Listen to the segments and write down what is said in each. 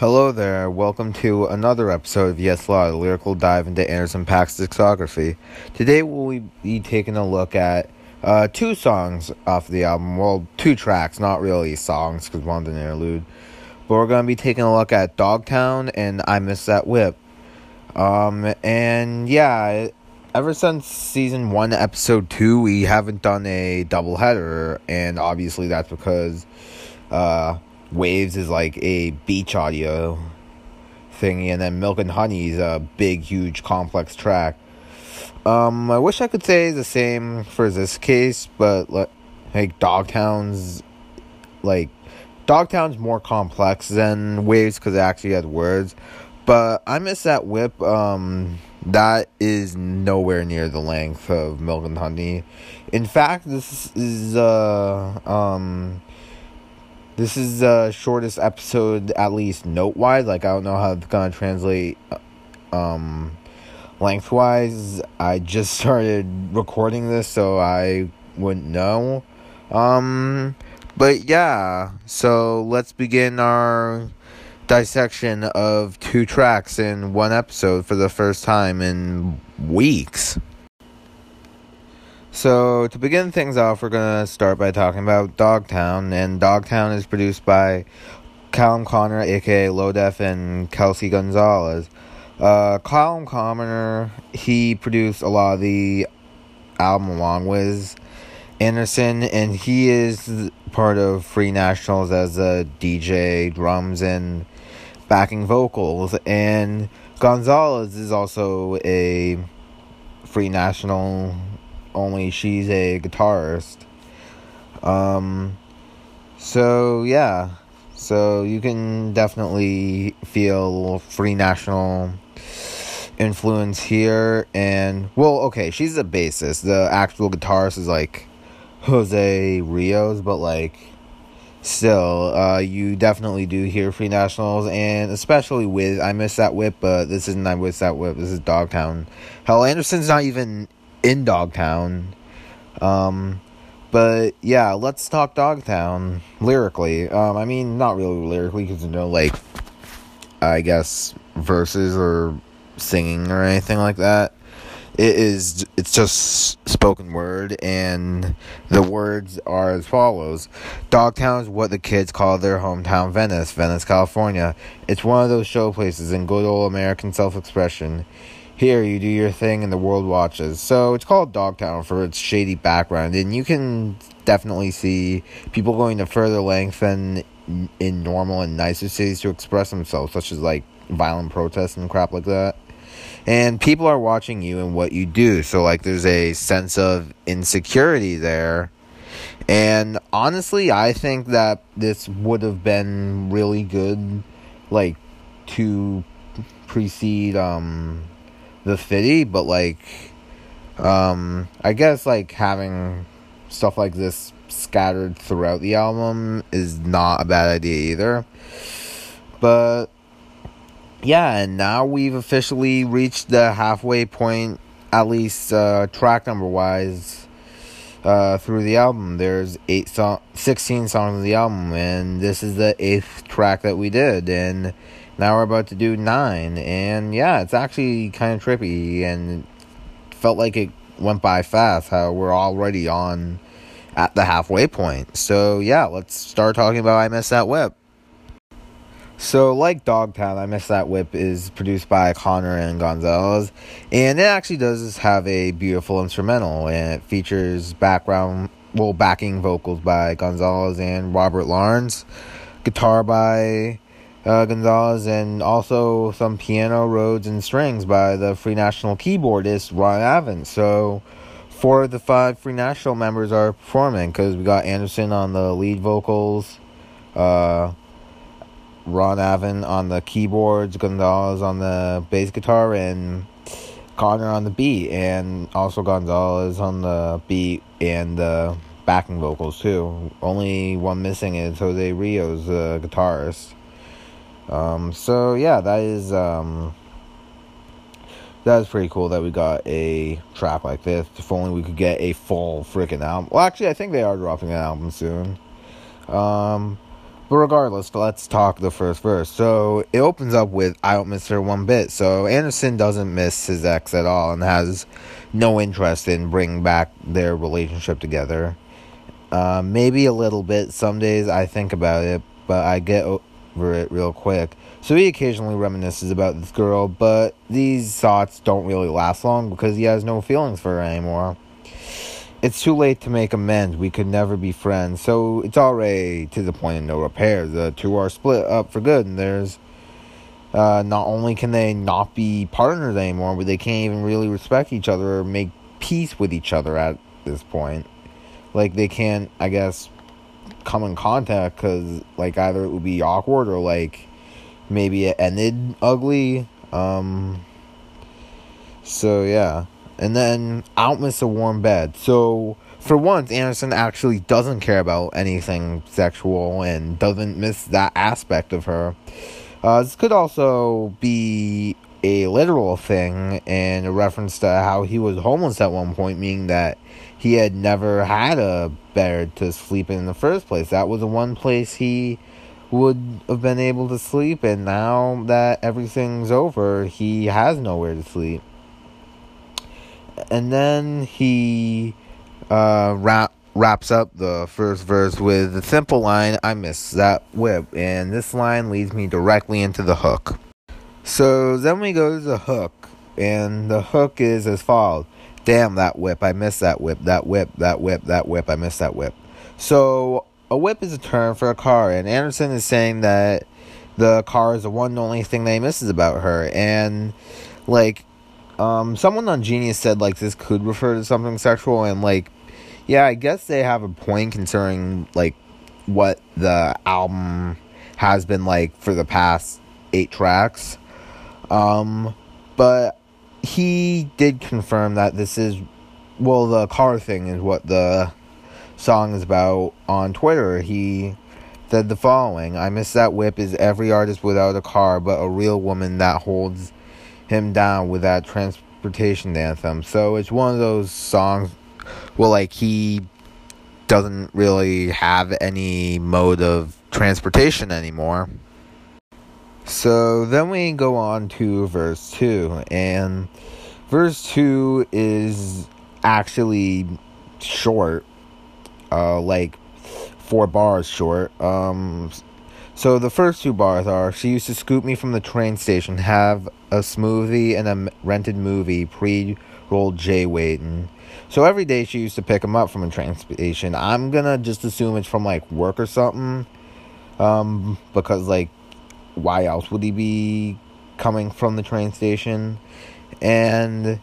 Hello there, welcome to another episode of Yes Law, a lyrical dive into Anderson .Paak's discography. Today we'll be taking a look at uh, two songs off the album. Well, two tracks, not really songs, because one's an interlude. But we're going to be taking a look at Dogtown and I Miss That Whip. Um, and yeah, ever since season one, episode two, we haven't done a double header, and obviously that's because uh, Waves is like a beach audio thingy, and then Milk and Honey is a big, huge, complex track. Um, I wish I could say the same for this case, but like Dogtown's like Dogtown's more complex than Waves because it actually has words. But I miss that whip. Um, that is nowhere near the length of Milk and Honey. In fact, this is uh um this is the shortest episode at least note wise. Like I don't know how it's gonna translate um lengthwise. I just started recording this so I wouldn't know. Um but yeah, so let's begin our dissection of two tracks in one episode for the first time in weeks. So, to begin things off, we're going to start by talking about Dogtown. And Dogtown is produced by Callum Connor, aka Lodef, and Kelsey Gonzalez. Uh, Callum Connor, he produced a lot of the album along with Anderson, and he is part of Free Nationals as a DJ, drums, and backing vocals. And Gonzalez is also a Free National, only she's a guitarist. Um, so yeah, so you can definitely feel Free National influence here. And well, okay, she's a bassist. The actual guitarist is like Jose Rios, but like still, uh, you definitely do hear Free Nationals, and especially with I Miss That Whip, but this isn't I Miss That Whip, this is Dogtown. Hell, Anderson's not even in Dogtown. Um, but yeah, let's talk Dogtown lyrically. Um, I mean, not really lyrically, because you know, like, I guess verses or singing or anything like that it is it's just spoken word and the words are as follows dogtown is what the kids call their hometown venice venice california it's one of those show places in good old american self-expression here you do your thing and the world watches. So it's called dogtown for its shady background and you can definitely see people going to further length than in normal and nicer cities to express themselves such as like violent protests and crap like that. And people are watching you and what you do. So like there's a sense of insecurity there. And honestly i think that this would have been really good like to precede um the fitty but like um i guess like having stuff like this scattered throughout the album is not a bad idea either but yeah, and now we've officially reached the halfway point, at least uh, track number wise, uh, through the album. There's eight song, sixteen songs on the album, and this is the eighth track that we did, and now we're about to do nine. And yeah, it's actually kind of trippy, and felt like it went by fast. How we're already on at the halfway point. So yeah, let's start talking about I Miss That Whip. So, like Dogtown, I Miss That Whip is produced by Connor and Gonzalez, and it actually does have a beautiful instrumental, and it features background, well, backing vocals by Gonzalez and Robert Lawrence, guitar by uh, Gonzalez, and also some piano, Rhodes, and strings by the Free National keyboardist Ron Avant. So, four of the five Free National members are performing because we got Anderson on the lead vocals. Uh, Ron Avant on the keyboards, Gonzalez on the bass guitar, and Connor on the beat, and also Gonzalez on the beat and the backing vocals too. Only one missing is Jose Rios, the guitarist. Um, so yeah, that is um, that is pretty cool that we got a track like this. If only we could get a full freaking album. Well, actually, I think they are dropping an album soon. Um, But regardless, let's talk the first verse. So it opens up with I don't miss her one bit. So Anderson doesn't miss his ex at all and has no interest in bringing back their relationship together. Uh, maybe a little bit. Some days I think about it, but I get over it real quick. So he occasionally reminisces about this girl, but these thoughts don't really last long because he has no feelings for her anymore. It's too late to make amends. We could never be friends. So it's already to the point of no repair. The two are split up for good, and there's uh, not only can they not be partners anymore, but they can't even really respect each other or make peace with each other at this point. Like they can't, I guess, come in contact because like either it would be awkward or like maybe it ended ugly. Um, so yeah. And then I don't miss a warm bed. So for once, Anderson actually doesn't care about anything sexual and doesn't miss that aspect of her. Uh, this could also be a literal thing and a reference to how he was homeless at one point, meaning that he had never had a bed to sleep in, in the first place. That was the one place he would have been able to sleep, and now that everything's over, he has nowhere to sleep and then he uh, wrap, wraps up the first verse with the simple line, I miss that whip. And this line leads me directly into the hook. So then we go to the hook, and the hook is as follows Damn that whip, I miss that whip, that whip, that whip, that whip, I miss that whip. So a whip is a term for a car, and Anderson is saying that the car is the one and only thing he misses about her. And like um, someone on Genius said like this could refer to something sexual, and like, yeah, I guess they have a point concerning like what the album has been like for the past eight tracks. Um, but he did confirm that this is well, the car thing is what the song is about on Twitter. He said the following I miss that whip is every artist without a car, but a real woman that holds him down with that transportation anthem. So it's one of those songs well like he doesn't really have any mode of transportation anymore. So then we go on to verse 2 and verse 2 is actually short uh like 4 bars short um so the first two bars are She used to scoop me from the train station, have a smoothie and a rented movie, pre rolled J waiting. So every day she used to pick him up from a train station. I'm gonna just assume it's from like work or something. Um, because like, why else would he be coming from the train station? And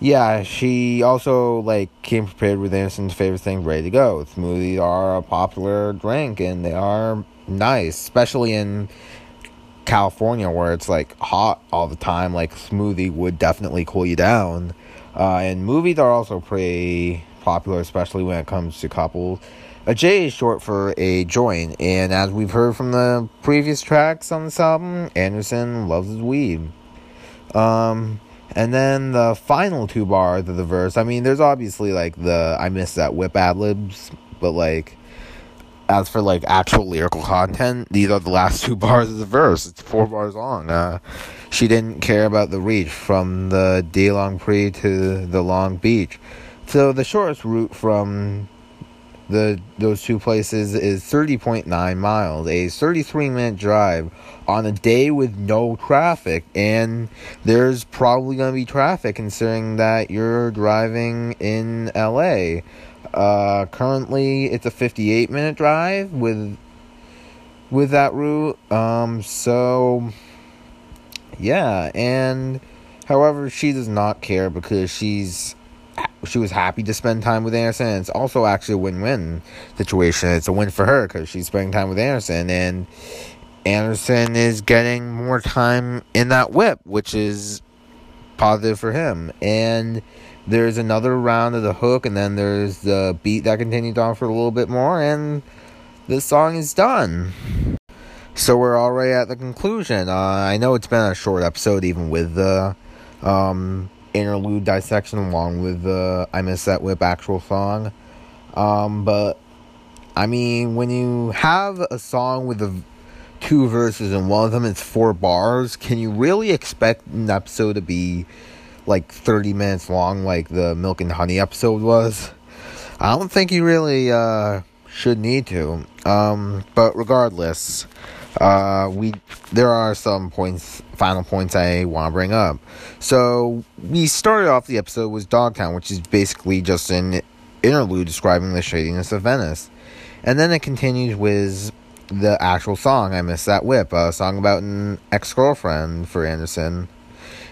yeah, she also like came prepared with Anderson's favorite thing ready to go. Smoothies are a popular drink and they are nice, especially in California where it's like hot all the time. Like smoothie would definitely cool you down. Uh, and movies are also pretty popular, especially when it comes to couples. A J is short for a joint, and as we've heard from the previous tracks on this album, Anderson loves his weed. Um, and then the final two bars of the verse, I mean, there's obviously like the I miss that whip ad libs, but like as for like actual lyrical content, these are the last two bars of the verse. It's four bars long. Uh, she didn't care about the reach from the De Longpre to the Long Beach. So the shortest route from the those two places is 30.9 miles, a 33 minute drive on a day with no traffic. And there's probably going to be traffic considering that you're driving in LA. Uh, currently, it's a 58 minute drive with with that route. Um, so yeah, and however, she does not care because she's she was happy to spend time with Anderson. It's also actually a win-win situation. It's a win for her because she's spending time with Anderson, and Anderson is getting more time in that whip, which is positive for him. And there's another round of the hook, and then there's the beat that continues on for a little bit more, and the song is done. So we're already at the conclusion. Uh, I know it's been a short episode, even with the um, interlude dissection, along with the I Miss That Whip actual song. Um, but I mean, when you have a song with a two verses and one of them is four bars, can you really expect an episode to be like 30 minutes long like the Milk and Honey episode was? I don't think you really uh, should need to. Um, but regardless, uh, we there are some points, final points I want to bring up. So we started off the episode with Dogtown, which is basically just an interlude describing the shadiness of Venice, and then it continues with the actual song. I miss that whip, a song about an ex girlfriend for Anderson.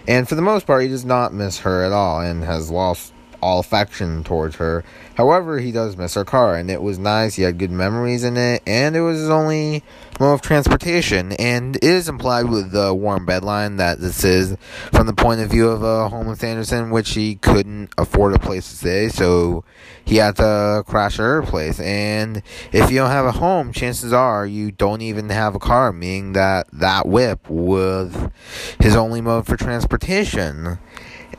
And for the most part, he does not miss her at all and has lost all affection towards her. However, he does miss her car, and it was nice. He had good memories in it, and it was his only mode of transportation. And it is implied with the warm bedline that this is from the point of view of uh, a homeless Anderson, which he couldn't afford a place to stay, so he had to crash at her place. And if you don't have a home, chances are you don't even have a car, meaning that that whip was his only mode for transportation.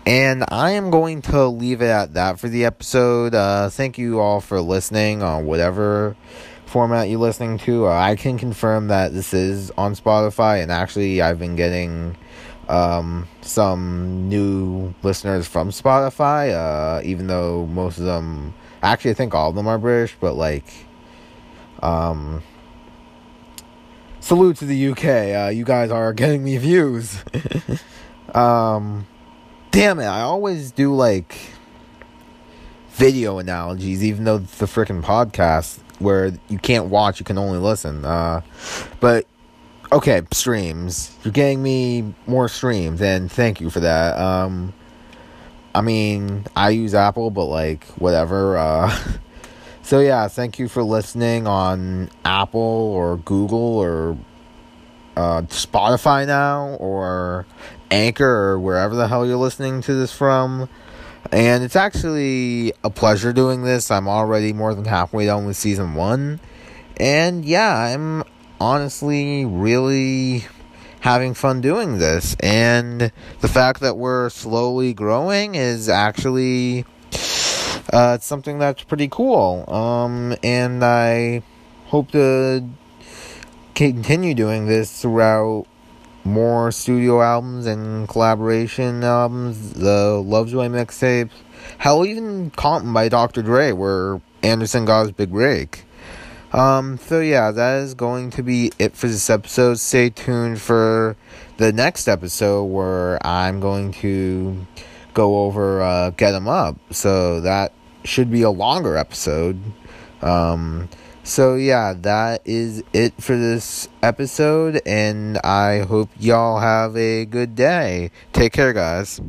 And I am going to leave it at that for the episode. Uh, thank you all for listening on whatever format you're listening to. Uh, I can confirm that this is on Spotify, and actually, I've been getting um, some new listeners from Spotify, uh, even though most of them, actually, I think all of them are British, but like, um, salute to the UK. Uh, you guys are getting me views. um, damn it, I always do like video analogies, even though it's the freaking podcast where you can't watch, you can only listen. Uh, but okay, streams. You're getting me more streams, and thank you for that. Um, I mean, I use Apple, but like whatever. Uh, so yeah, thank you for listening on Apple or Google or uh, Spotify now or Anchor or wherever the hell you're listening to this from. And it's actually a pleasure doing this. I'm already more than halfway done with season one. And yeah, I'm honestly really having fun doing this. And the fact that we're slowly growing is actually uh, it's something that's pretty cool. Um, and I hope to continue doing this throughout more studio albums and collaboration albums, the Lovejoy mixtapes, hell, even Compton by Dr. Dre, where Anderson got his big break. Um, so yeah, that is going to be it for this episode. Stay tuned for the next episode where I'm going to go over uh, Get 'em Up. So that should be a longer episode. Um, so, yeah, that is it for this episode, and I hope y'all have a good day. Take care, guys.